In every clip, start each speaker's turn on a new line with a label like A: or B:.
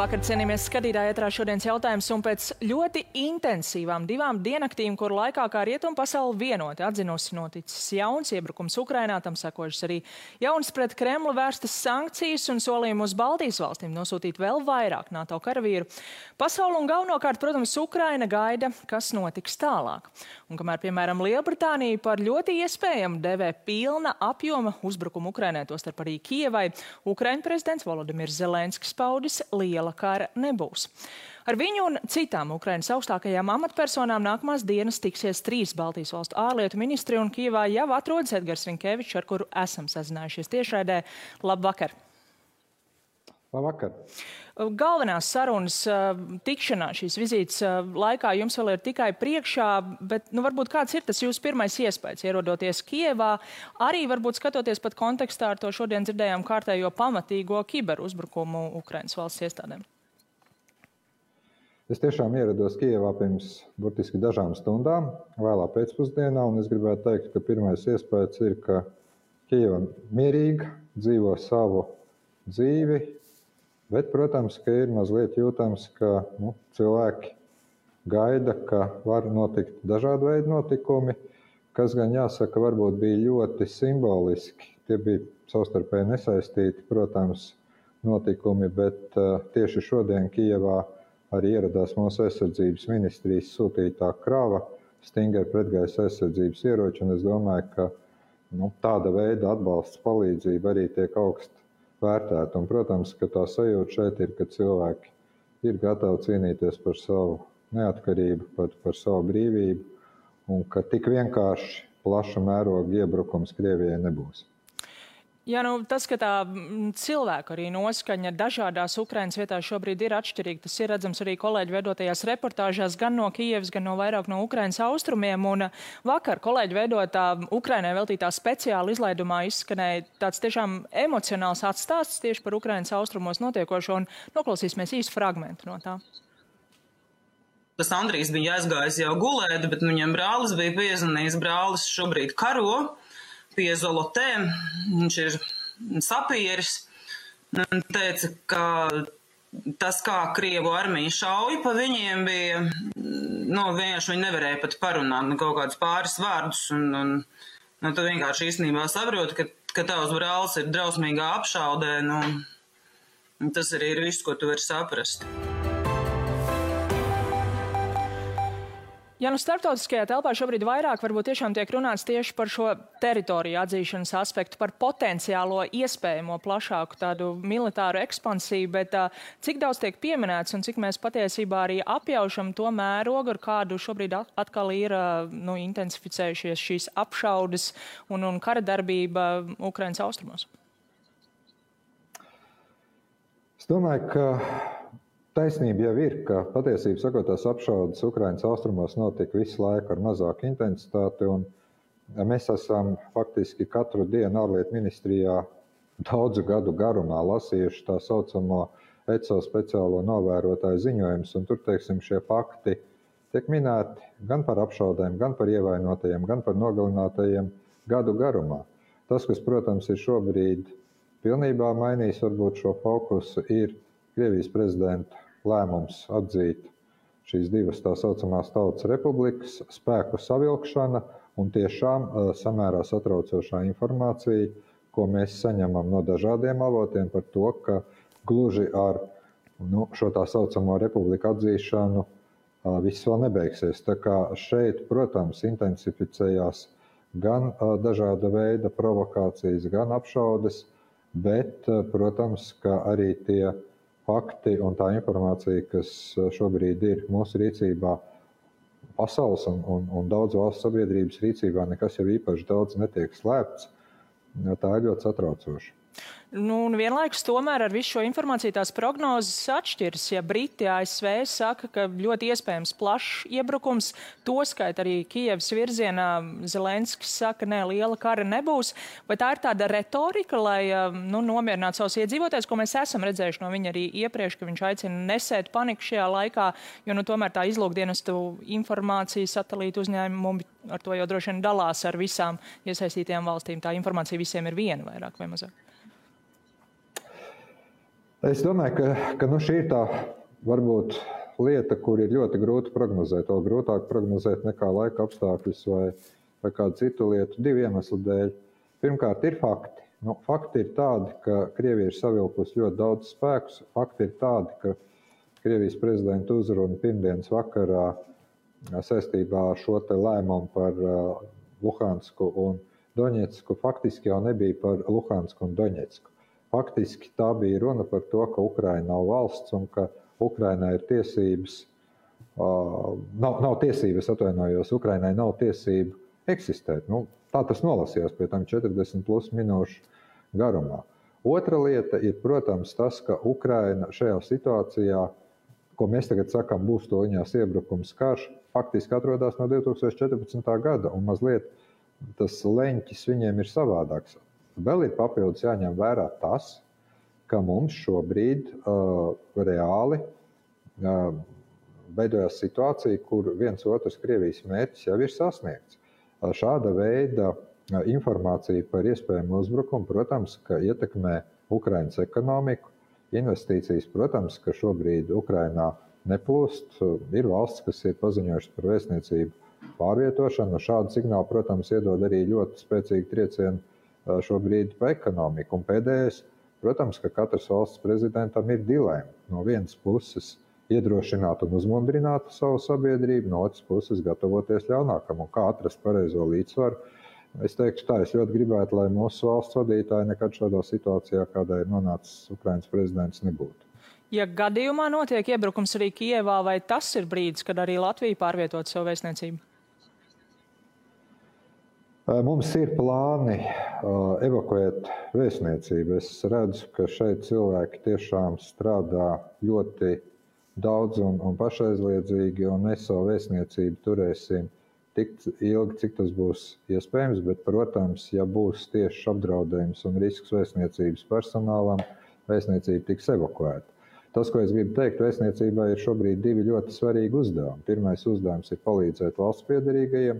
A: Labvakar, cienījamies skatītāji, ietrā šodienas jautājums un pēc ļoti intensīvām divām dienaktīm, kur laikā kā rietumu pasauli vienoti atzinusi noticis jauns iebrukums Ukrainā, tam sekojušas arī jauns pret Kremlu vērstas sankcijas un solījumu uz Baltijas valstīm nosūtīt vēl vairāk NATO karavīru. Pasauli un galvenokārt, protams, Ukraina gaida, kas notiks tālāk. Un kamēr, piemēram, Lielbritānija par ļoti iespējamu devē pilna apjoma uzbrukumu Ukrainai, tostarp arī Kievai, Ukraina prezidents Volodimirs Zelenskis paudis liela kara nebūs. Ar viņu un citām Ukrainas augstākajām amatpersonām nākamās dienas tiksies trīs Baltijas valstu ārlietu ministri, un Kīvā jau atrodas Edgars Rinkevičs, ar kuru esam sazinājušies tiešraidē. Labvakar!
B: Labvakar!
A: Galvenās sarunas tikšanā šīs vizītes laikā jums vēl ir tikai priekšā, bet nu, varbūt kāds ir tas jūsu pirmais iespējas ierodoties Kievā, arī varbūt skatoties pat kontekstā ar to šodien dzirdējām kārtējo pamatīgo kiberuzbrukumu Ukrainas valsts iestādēm?
B: Es tiešām ierados Kijevā pirms burtiski dažām stundām, vēlā pēcpusdienā, un es gribētu teikt, ka pirmais iespējas ir, ka Kijeva mierīga, dzīvo savu dzīvi, Bet, protams, ka ir mazliet jūtams, ka nu, cilvēki gaida, ka var notikt dažādi veidi notikumi, kas gan jāsaka, varbūt bija ļoti simboliski. Tie bija savstarpēji nesaistīti, protams, notikumi, bet uh, tieši šodien Kijevā arī ieradās mūsu aizsardzības ministrijas sūtītā krava stingri pretgaisa aizsardzības ieroči, un es domāju, ka nu, tāda veida atbalsts palīdzība arī tiek augst vērtēta. Un, protams, ka tā sajūta šeit ir, ka cilvēki ir gatavi cīnīties par savu neatkarību, par, par savu brīvību, un ka tik vienkārši plaša mēroga iebrukums Krievijai nebūs.
A: Jā, nu, tas, ka tā mm, cilvēku arī noskaņa dažādās Ukrainas vietās šobrīd ir atšķirīga, tas ir redzams arī kolēģi veidotajās reportāžās gan no Kievas, gan no vairāk no Ukrainas austrumiem. Un uh, vakar kolēģi veidotā Ukrainai veltītā speciāla izlaidumā izskanēja tāds tiešām emocionāls atstāsts tieši par Ukrainas austrumos notiekošo, un noklausīsimies īstu fragmentu no tā.
C: Tas Andrijs bija aizgājis jau gulēt, bet viņam brālis bija piezvanījis. Brālis šobrīd karo pie Zolotēm. Viņš ir sapieris. Teica, ka tas, kā Krievu armija šauja pa viņiem, bija, nu, vienkārši viņi nevarēja pat parunāt nu, kaut kādus pāris vārdus. Un, un, nu, tu vienkārši īstenībā saproti, ka, ka tavs brālis ir drausmīgā apšaudē. Nu, tas arī ir viss, ko tu vari saprast.
A: Ja nu starptautiskajā telpā šobrīd vairāk varbūt tiešām tiek runāts tieši par šo teritoriju atzīšanas aspektu, par potenciālo iespējamo plašāku tādu militāru ekspansiju, bet cik daudz tiek pieminēts un cik mēs patiesībā arī apjaušam to mērogu, ar kādu šobrīd atkal ir nu, intensificējušies šīs apšaudes un, un kara darbība Ukrainas austrumos?
B: Es domāju, ka Taisnība jau ir, ka patiesībā sakot, tās apšaudes Ukraiņas austrumos notika visu laiku ar mazāku intensitāti. Mēs esam faktiski katru dienu ārlietu ministrijā daudzu gadu garumā lasījuši tā saucamo ECO speciālo novērotāju ziņojumus, un tur teiksim, šie fakti tiek minēti gan par apšaudēm, gan par ievainotajiem, gan par nogalinātajiem gadu garumā. Tas, kas, protams, ir šobrīd pilnībā mainījis varbūt šo fokusu, ir Krievijas prezidenta lēmums atzīt šīs divas tā saucamās tautas republikas spēku savilkšana un tiešām samērā satraucošā informācija, ko mēs saņemam no dažādiem avotiem par to, ka gluži ar nu, šo tā saucamo republiku atzīšanu viss vēl nebeigsies. Tā kā šeit, protams, intensificējās gan dažāda veida provokācijas, gan apšaudes, bet, protams, arī tie fakti un tā informācija, kas eh, šobrīd ir mūsu rīcībā, pasaules un, un, un daudzu valstu sabiedrības rīcībā, nekas jau īpaši daudz netiek slēpts. Tā ir ļoti satraucoša.
A: Nu, un vienlaikus tomēr ar visu šo informāciju tās prognozes atšķiras. Ja Briti ASV saka, ka ļoti iespējams plašs iebrukums, to skait arī Kievas virzienā, Zelenskis saka, nē, liela kara nebūs. Vai tā ir tāda retorika, lai nu, nomierinātu savus iedzīvotājus, ko mēs esam redzējuši no viņa arī iepriekš, ka viņš aicina nesēt paniku šajā laikā, jo nu, tomēr tā izlūkdienestu informācija satelītu uzņēmumi ar to jau droši vien dalās ar visām iesaistītajām valstīm. Tā informācija visiem ir viena vairāk vai mazāk.
B: Es domāju, ka, ka nu, šī ir tā varbūt lieta, kur ir ļoti grūti prognozēt. Vēl grūtāk prognozēt nekā laika apstākļus vai, vai kādu citu lietu, divu iemeslu dēļ. Pirmkārt, ir fakti. Nu, fakti ir tādi, ka Krievija ir savilkusi ļoti daudz spēkus. Fakti ir tādi, ka Krievijas prezidenta uzruna pirmdienas vakarā saistībā ar šo lēmumu par uh, Luhansku un Doņetsku faktiski jau nebija par Luhansku un Doņetsku. Faktiski tā bija runa par to, ka Ukraina nav valsts un ka Ukrainai ir tiesības, uh, nav, nav tiesības, atvainojos, Ukrainai nav tiesību eksistēt. Nu, tā tas nolasījās pie tam 40 plus minūšu garumā. Otra lieta ir, protams, tas, ka Ukraina šajā situācijā, ko mēs tagad sakām, būs to viņās iebrukums karš, faktiski atrodas no 2014. gada un mazliet tas leņķis viņiem ir savādāks. Vēl ir papildus jāņem vērā tas, ka mums šobrīd uh, reāli uh, veidojas situācija, kur viens otrs Krievijas mērķis jau ir sasniegts. Uh, šāda veida uh, informācija par iespējamu uzbrukumu, protams, ietekmē Ukraiņas ekonomiku. Investīcijas, protams, ka šobrīd Ukrainā neplūst. Ir valsts, kas ir paziņojušas par vēstniecību pārvietošanu. Šādu signālu, protams, iedod arī ļoti spēcīgu triecienu šobrīd pa ekonomiku. Un pēdējais, protams, ka katras valsts prezidentam ir dilemma. No vienas puses iedrošināt un uzmundrināt savu sabiedrību, no otras puses gatavoties ļaunākam un kā atrast pareizo līdzsvaru. Es teiktu, tā es ļoti gribētu, lai mūsu valsts vadītāji nekad šādā situācijā, kādā ir nonācis Ukraiņas prezidents, nebūtu.
A: Ja gadījumā notiek iebrukums arī Kijevā, vai tas ir brīdis, kad arī Latvija pārvietot savu vēstniecību?
B: Mums ir plāni uh, evakuēt vēstniecību. Es redzu, ka šeit cilvēki tiešām strādā ļoti daudz un, un pašaizliedzīgi, un mēs savu vēstniecību turēsim tik ilgi, cik tas būs iespējams. Bet, protams, ja būs tieši apdraudējums un risks vēstniecības personālam, vēstniecība tiks evakuēta. Tas, ko es gribu teikt, vēstniecībai ir šobrīd divi ļoti svarīgi uzdevumi. Pirmais uzdevums ir palīdzēt valsts piedarīgajiem,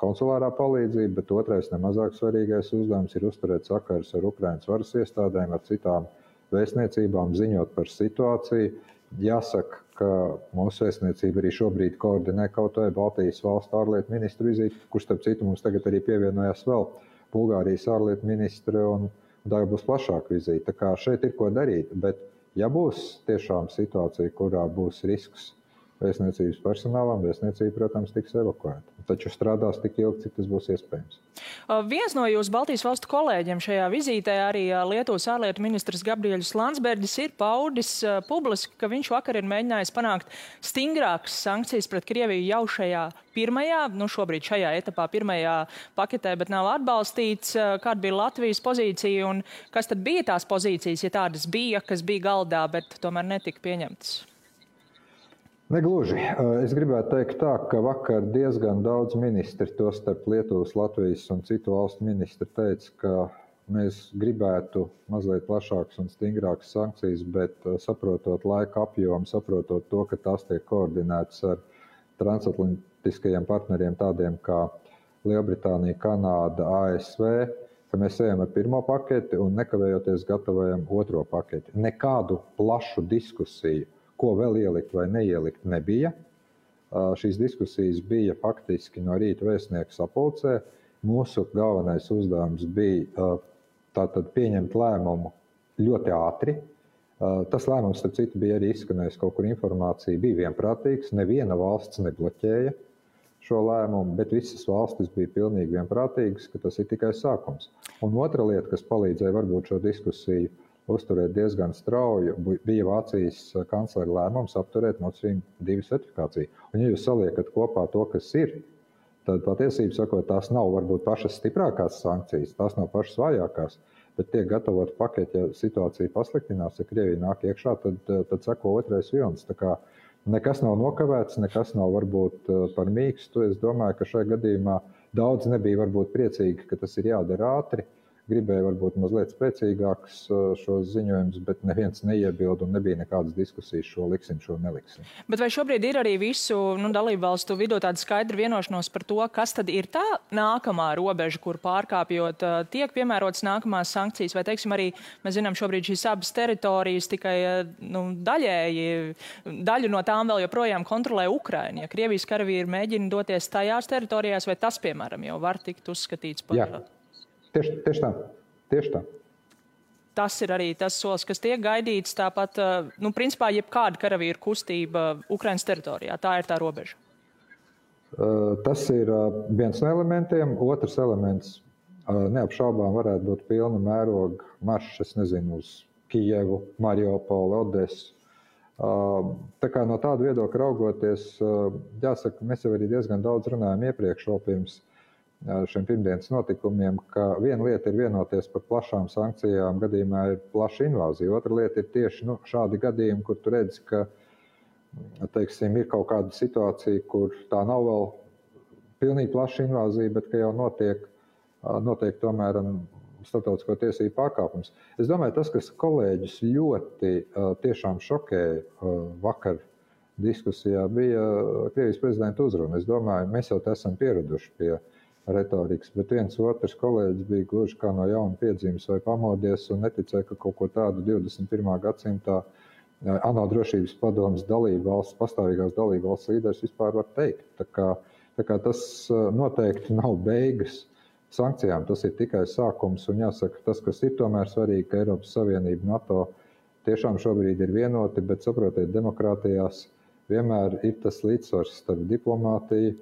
B: konsulārā palīdzība, bet otrais, nemazāk svarīgais uzdevums ir uzturēt sakarus ar Ukraiņas varas iestādēm, ar citām vēstniecībām, ziņot par situāciju. Jāsaka, ka mūsu vēstniecība arī šobrīd koordinē kaut vai Baltijas valstu ārlietu ministru vizīti, kurš, starp citu, mums tagad arī pievienojās vēl Bulgārijas ārlietu ministre, un tā būs plašāka vizīte. Tā kā šeit ir ko darīt, bet Ja būs tiešām situācija, kurā būs risks vēstniecības personālam, vēstniecība, protams, tiks evakuēta. Taču strādās tik ilgi, cik tas būs iespējams.
A: Viens no jūsu Baltijas valstu kolēģiem šajā vizītē, arī Lietuvas ārlietu ministrs Gabriels Landsbergis, ir paudis publiski, ka viņš vakar ir mēģinājis panākt stingrākas sankcijas pret Krieviju jau šajā pirmajā, nu šobrīd šajā etapā, pirmajā paketē, bet nav atbalstīts. Kāda bija Latvijas pozīcija un kas tad bija tās pozīcijas, ja tādas bija, kas bija galdā, bet tomēr netika pieņemtas?
B: Negluži. Es gribētu teikt tā, ka vakar diezgan daudz ministri, tostarp Lietuvas, Latvijas un citu valstu ministri, teica, ka mēs gribētu mazliet plašākas un stingrākas sankcijas, bet saprotot laika apjomu, saprotot to, ka tās tiek koordinētas ar transatlantiskajiem partneriem, tādiem kā Lielbritānija, Kanāda, ASV, ka mēs ejam ar pirmo paketi un nekavējoties gatavojam otro paketi. Nekādu plašu diskusiju ko vēl ielikt vai neielikt, nebija. Šīs diskusijas bija faktiski no rīta vēstnieku sapulcē. Mūsu galvenais uzdevums bija tātad pieņemt lēmumu ļoti ātri. Tas lēmums, starp citu, bija arī izskanējis kaut kur informācija, bija vienprātīgs. Neviena valsts nebloķēja šo lēmumu, bet visas valstis bija pilnīgi vienprātīgas, ka tas ir tikai sākums. Un otra lieta, kas palīdzēja varbūt šo diskusiju uzturēt diezgan strauju, bija Vācijas kanclera lēmums apturēt Nord Stream 2 certifikāciju. Un, ja jūs saliekat kopā to, kas ir, tad patiesībā sakot, tās nav varbūt pašas stiprākās sankcijas, tās nav pašas vājākās. Bet tiek gatavot paketi, ja situācija pasliktinās, ja Krievija nāk iekšā, tad, tad seko otrais vilnis. Nekas nav nokavēts, nekas nav varbūt eh, par mīkstu. Es domāju, ka šajā gadījumā daudz nebija varbūt priecīgi, ka tas ir jādara ātri. Gribēja varbūt mazliet spēcīgākus šos ziņojumus, bet neviens neiebilda un nebija nekādas diskusijas, šo liksim, šo neliksim.
A: Bet vai šobrīd ir arī visu nu, dalību valstu vidū tāda skaidra vienošanos par to, kas tad ir tā nākamā robeža, kur pārkāpjot tiek piemērotas nākamās sankcijas, vai teiksim arī, mēs zinām, šobrīd šīs abas teritorijas tikai nu, daļēji, daļu no tām vēl joprojām kontrolē Ukraina. Ja Krievijas karavīri mēģina doties tajās teritorijās, vai tas, piemēram, jau var tikt uzskatīts par. Jā.
B: Tieši, tieši tā. Tieši tā.
A: Tas ir arī tas solis, kas tiek gaidīts. Tāpat, eh, nu, principā, jebkāda karavīru kustība Ukraiņas teritorijā. Tā ir tā robeža.
B: Eh, tas ir eh, viens no elementiem. Otrs elements neapšaubām varētu būt pilna mēroga maršs, es nezinu, uz Kijevu, Mariupoli, Odesu. Tā kā no tāda viedokļa raugoties, jāsaka, mēs jau arī diezgan daudz runājām iepriekš, vēl pirms šiem pirmdienas notikumiem, ka viena lieta ir vienoties par plašām sankcijām, gadījumā ir plaša invāzija. Otra lieta ir tieši nu, šādi gadījumi, kur tu redz, ka teiksim, ir kaut kāda situācija, kur tā nav vēl pilnīgi plaša invāzija, bet ka jau notiek, notiek tomēr starptautisko tiesību pārkāpums. Es domāju, tas, kas kolēģis ļoti tiešām šokēja vakar diskusijā, bija Krievijas prezidenta uzruna. Es domāju, mēs jau esam pieraduši pie retorikas, bet viens otrs kolēģis bija gluži kā no jauna piedzimis vai pamodies un neticēja, ka kaut ko tādu 21. gadsimtā eh, ANO drošības padomas dalību valsts, pastāvīgās dalību valsts līderis vispār var teikt. Tā kā, tā kā tas eh, noteikti nav beigas sankcijām, tas ir tikai sākums. Un jāsaka, tas, kas ir tomēr svarīgi, ka Eiropas Savienība, NATO tiešām šobrīd ir vienoti, bet saprotiet, demokrātijās vienmēr ir tas līdzsvars starp diplomātiju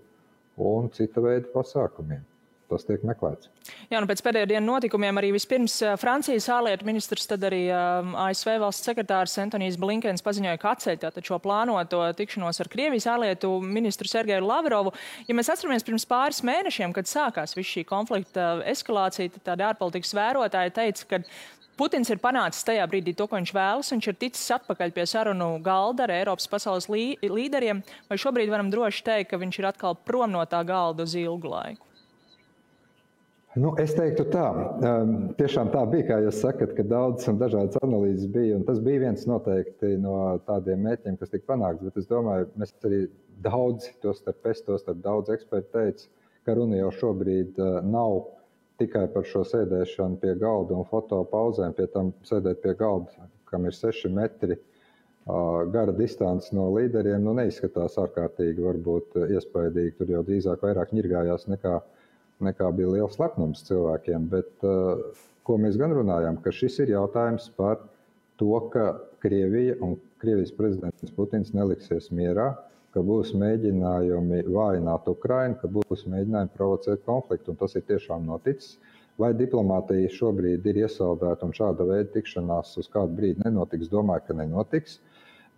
B: un cita veida pasākumiem. Tas tiek meklēts.
A: Jā, nu pēc pēdējo dienu notikumiem arī vispirms Francijas ārlietu ministrs, tad arī ASV valsts sekretārs Antonijs Blinkens paziņoja, ka atceļ tātad šo plānoto tikšanos ar Krievijas ārlietu ministru Sergeju Lavrovu. Ja mēs atceramies pirms pāris mēnešiem, kad sākās viss šī konflikta eskalācija, tad tādi ārpolitikas vērotāji teica, ka Putins ir panācis tajā brīdī to, ko viņš vēlas. Viņš ir ticis atpakaļ pie sarunu galda ar Eiropas pasaules lī līderiem. Vai šobrīd varam droši teikt, ka viņš ir atkal prom no tā galda uz ilgu laiku?
B: Nu, es teiktu, tā. Um, tiešām tā bija, kā jūs sakat, ka daudzas un dažādas analīzes bija. Tas bija viens noteikti no tādiem mērķiem, kas tika panākts. Bet es domāju, mēs arī daudzi, to starp es, to starp daudz eksperti teica, ka runa jau šobrīd uh, nav tikai par šo sēdēšanu pie galda un fotopauzēm, pie tam sēdēt pie galda, kam ir seši metri gara distance no līderiem, nu neizskatās ārkārtīgi varbūt iespaidīgi. Tur jau drīzāk vairāk ņirgājās nekā, nekā bija liels lepnums cilvēkiem. Bet ko mēs gan runājam, ka šis ir jautājums par to, ka Krievija un Krievijas prezidents Putins neliksies mierā, ka būs mēģinājumi vājināt Ukrainu, ka būs mēģinājumi provocēt konfliktu. Tas ir tiešām noticis. Vai diplomātija šobrīd ir iesaldēta un šāda veida tikšanās uz kādu brīdi nenotiks? Domāju, ka nenotiks.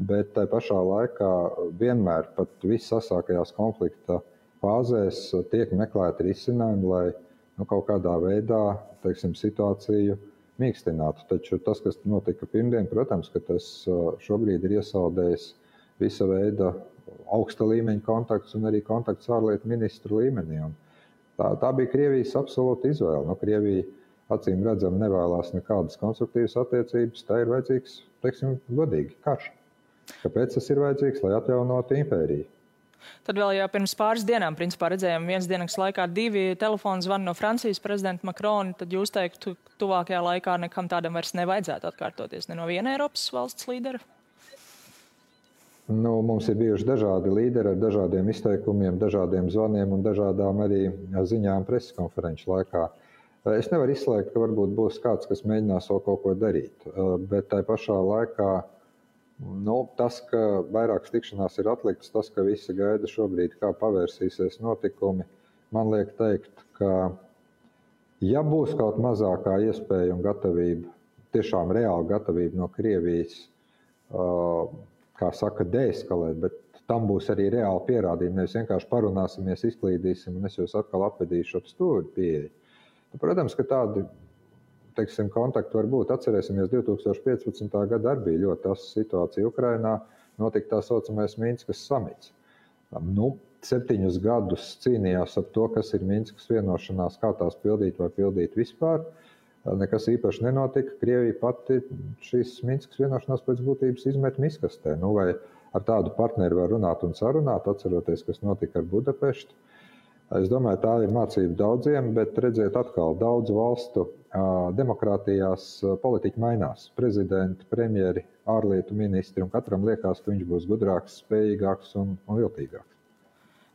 B: Bet tā pašā laikā vienmēr, pat visasākajās konflikta fāzēs, tiek meklēti risinājumi, lai nu, kaut kādā veidā teiksim, situāciju mīkstinātu. Taču tas, kas notika pirmdien, protams, ka tas šobrīd ir iesaldējis visa veida augsta līmeņa kontakts un arī kontakts ārlietu ministru līmenī. Un tā, tā bija Krievijas absolūta izvēle. No nu, Krievija acīm redzam nevēlas nekādas konstruktīvas attiecības. Tā ir vajadzīgs, teiksim, godīgi karš. Kāpēc tas ir vajadzīgs? Lai atjaunotu impēriju.
A: Tad vēl jau pirms pāris dienām, principā, redzējām vienas dienas laikā divi telefonu zvani no Francijas prezidenta Makrona. Tad jūs teiktu, tuvākajā laikā nekam tādam vairs nevajadzētu atkārtoties ne no viena Eiropas valsts līdera?
B: Nu, mums ir bijuši dažādi līderi ar dažādiem izteikumiem, dažādiem zvaniem un dažādām arī ziņām preses konferenču laikā. Es nevaru izslēgt, ka varbūt būs kāds, kas mēģinās vēl kaut ko darīt. Bet tā pašā laikā nu, tas, ka vairākas tikšanās ir atliktas, tas, ka visi gaida šobrīd, kā pavērsīsies notikumi, man liek teikt, ka ja būs kaut mazākā iespēja un gatavība, tiešām reāla gatavība no Krievijas kā saka, deeskalēt, bet tam būs arī reāli pierādījumi. Nevis vienkārši parunāsimies, izklīdīsim, un es jūs atkal apvedīšu ap stūri pieeja. Nu, protams, ka tādi teiksim, kontakti var būt. Atcerēsimies, 2015. gada arī bija ļoti asa situācija Ukrajinā. Notika tā saucamais Mīnskas samits. Nu, septiņus gadus cīnījās ap to, kas ir Mīnskas vienošanās, kā tās pildīt vai pildīt vispār. Nekas īpaši nenotika. Krievija pati šīs Minskas vienošanās pēc būtības izmet miskastē. Nu, vai ar tādu partneri var runāt un sarunāt, atceroties, kas notika ar Budapeštu. Es domāju, tā ir mācība daudziem, bet redziet, atkal daudz valstu demokrātijās politiķi mainās. Prezidenti, premjeri, ārlietu ministri, un katram liekas, ka viņš būs gudrāks, spējīgāks un, un viltīgāks.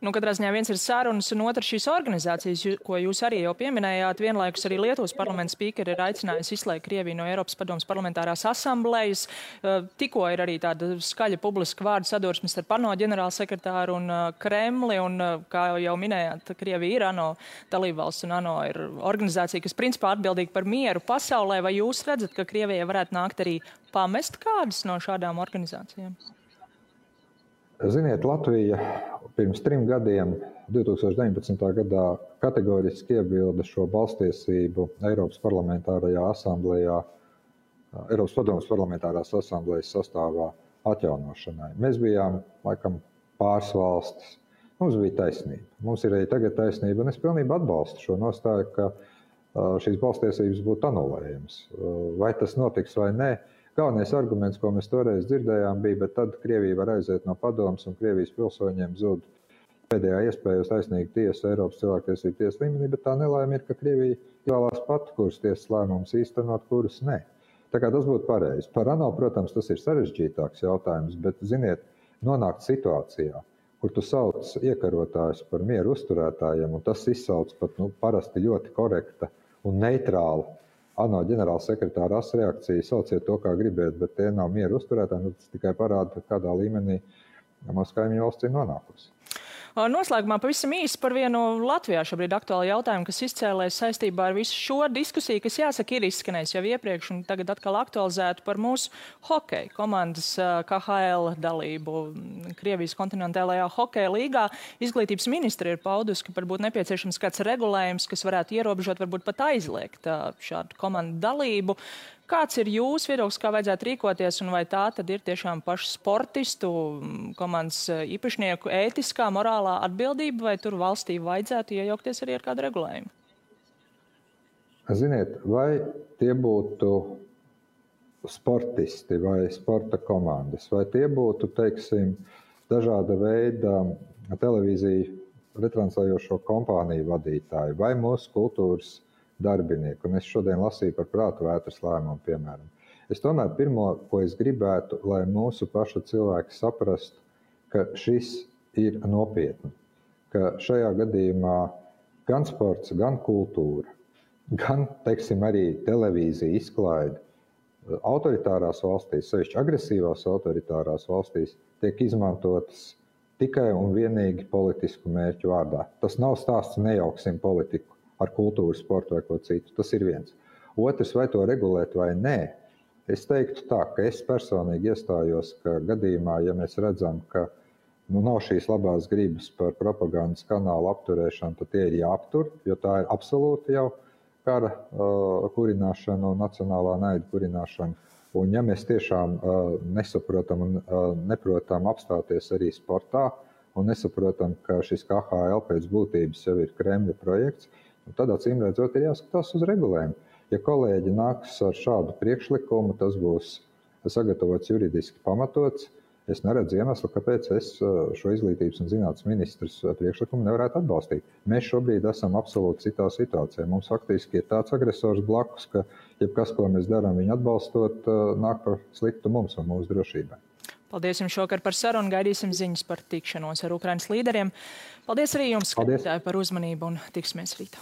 A: Nu, katrā ziņā viens ir sarunas, un otrs šīs organizācijas, ko jūs arī jau pieminējāt. Vienlaikus arī Lietuvas parlamenta spīkeri ir aicinājusi izslēgt Krieviju no Eiropas padomas parlamentārās asamblējas. Tikko ir arī tāda skaļa publiska vārdu sadursme starp ANO ģenerālsekretāru un Kremli, un, kā jau minējāt, Krievija ir ANO dalībvalsts, un ANO ir organizācija, kas principā atbildīga par mieru pasaulē. Vai jūs redzat, ka Krievijai varētu nākt arī pamest kādas no šādām organizācijām?
B: Ziniet, Latvija pirms trim gadiem, 2019. gadā, kategoriski iebilda šo balstiesību Eiropas parlamentārajā asamblējā, Eiropas padomus parlamentārās asamblējas sastāvā atjaunošanai. Mēs bijām laikam pāris valstis. Mums bija taisnība. Mums ir arī tagad taisnība, un es pilnībā atbalstu šo nostāju, ka šīs balstiesības būtu anulējamas. Vai tas notiks vai nē, Galvenais arguments, ko mēs toreiz dzirdējām, bija, ka tad Krievija var aiziet no padomus un Krievijas pilsoņiem zud pēdējā iespēja uz taisnīgu tiesu Eiropas cilvēktiesību tiesas līmenī, bet tā nelaime ir, ka Krievija izvēlās pat, kuras tiesas lēmumus īstenot, kuras nē. Tā kā tas būtu pareizi. Par ANO, protams, tas ir sarežģītāks jautājums, bet, ziniet, nonākt situācijā, kur tu sauc iekarotājus par mieru uzturētājiem, un tas izsauc pat nu, parasti ļoti korekta un neitrāla ANO ģenerālsekretāra asa reakcija, sauciet to, kā gribiet, bet tie nav mieru uzturētāji. Nu, tas tikai parāda, kādā līmenī mūsu kaimiņu valsts ir nonākusi.
A: Noslēgumā pavisam īsi par vienu Latvijā šobrīd aktuālu jautājumu, kas izcēlēs saistībā ar visu šo diskusiju, kas jāsaka ir izskanējis jau iepriekš un tagad atkal aktualizētu par mūsu hokeja komandas KHL dalību Krievijas kontinentālajā hokeja līgā. Izglītības ministri ir paudusi, ka varbūt nepieciešams kāds regulējums, kas varētu ierobežot, varbūt pat aizliegt šādu komandu dalību. Kāds ir jūsu viedoklis, kā vajadzētu rīkoties, un vai tā tad ir tiešām pašu sportistu, komandas eh, īpašnieku ētiskā, morālā atbildība, vai tur valstī vajadzētu iejaukties arī ar kādu regulējumu?
B: Ziniet, vai tie būtu sportisti vai sporta komandas, vai tie būtu, teiksim, dažāda veida televīziju retranslējošo kompāniju vadītāji vai mūsu kultūras darbinieku. Un es šodien lasīju par prātu vētras lēmumu, piemēram. Es tomēr pirmo, ko es gribētu, lai mūsu pašu cilvēki saprastu, ka šis ir nopietni. Ka šajā gadījumā gan sports, gan kultūra, gan teiksim, arī televīzija izklaide autoritārās valstīs, sevišķi agresīvās autoritārās valstīs, tiek izmantotas tikai un vienīgi politisku mērķu vārdā. Tas nav stāsts nejauksim politiku ar kultūru, sportu vai ko citu. Tas ir viens. Otrs, vai to regulēt vai nē, es teiktu tā, ka es personīgi iestājos, ka gadījumā, ja mēs redzam, ka nu, nav šīs labās gribas par propagandas kanālu apturēšanu, tad tie ir jāaptur, jo tā ir absolūti jau kara uh, kurināšana un nacionālā naida kurināšana. Un, ja mēs tiešām uh, nesaprotam un uh, neprotam apstāties arī sportā, un nesaprotam, ka šis KHL pēc būtības jau ir Kremļa projekts, tad, acīm redzot, ir jāskatās uz regulējumu. Ja kolēģi nāks ar šādu priekšlikumu, tas būs sagatavots juridiski pamatots. Es neredzu iemeslu, kāpēc es uh, šo izglītības un zinātnes ministrs uh, priekšlikumu nevarētu atbalstīt. Mēs šobrīd esam absolūti citā situācijā. Mums faktiski ir tāds agresors blakus, ka jebkas, ko mēs darām, viņu atbalstot, uh, nāk par sliktu mums un mūsu drošībai.
A: Paldies jums šokar par sarunu. Gaidīsim ziņas par tikšanos ar Ukrainas līderiem. Paldies arī jums, skatītāji, par uzmanību un tiksimies rītā.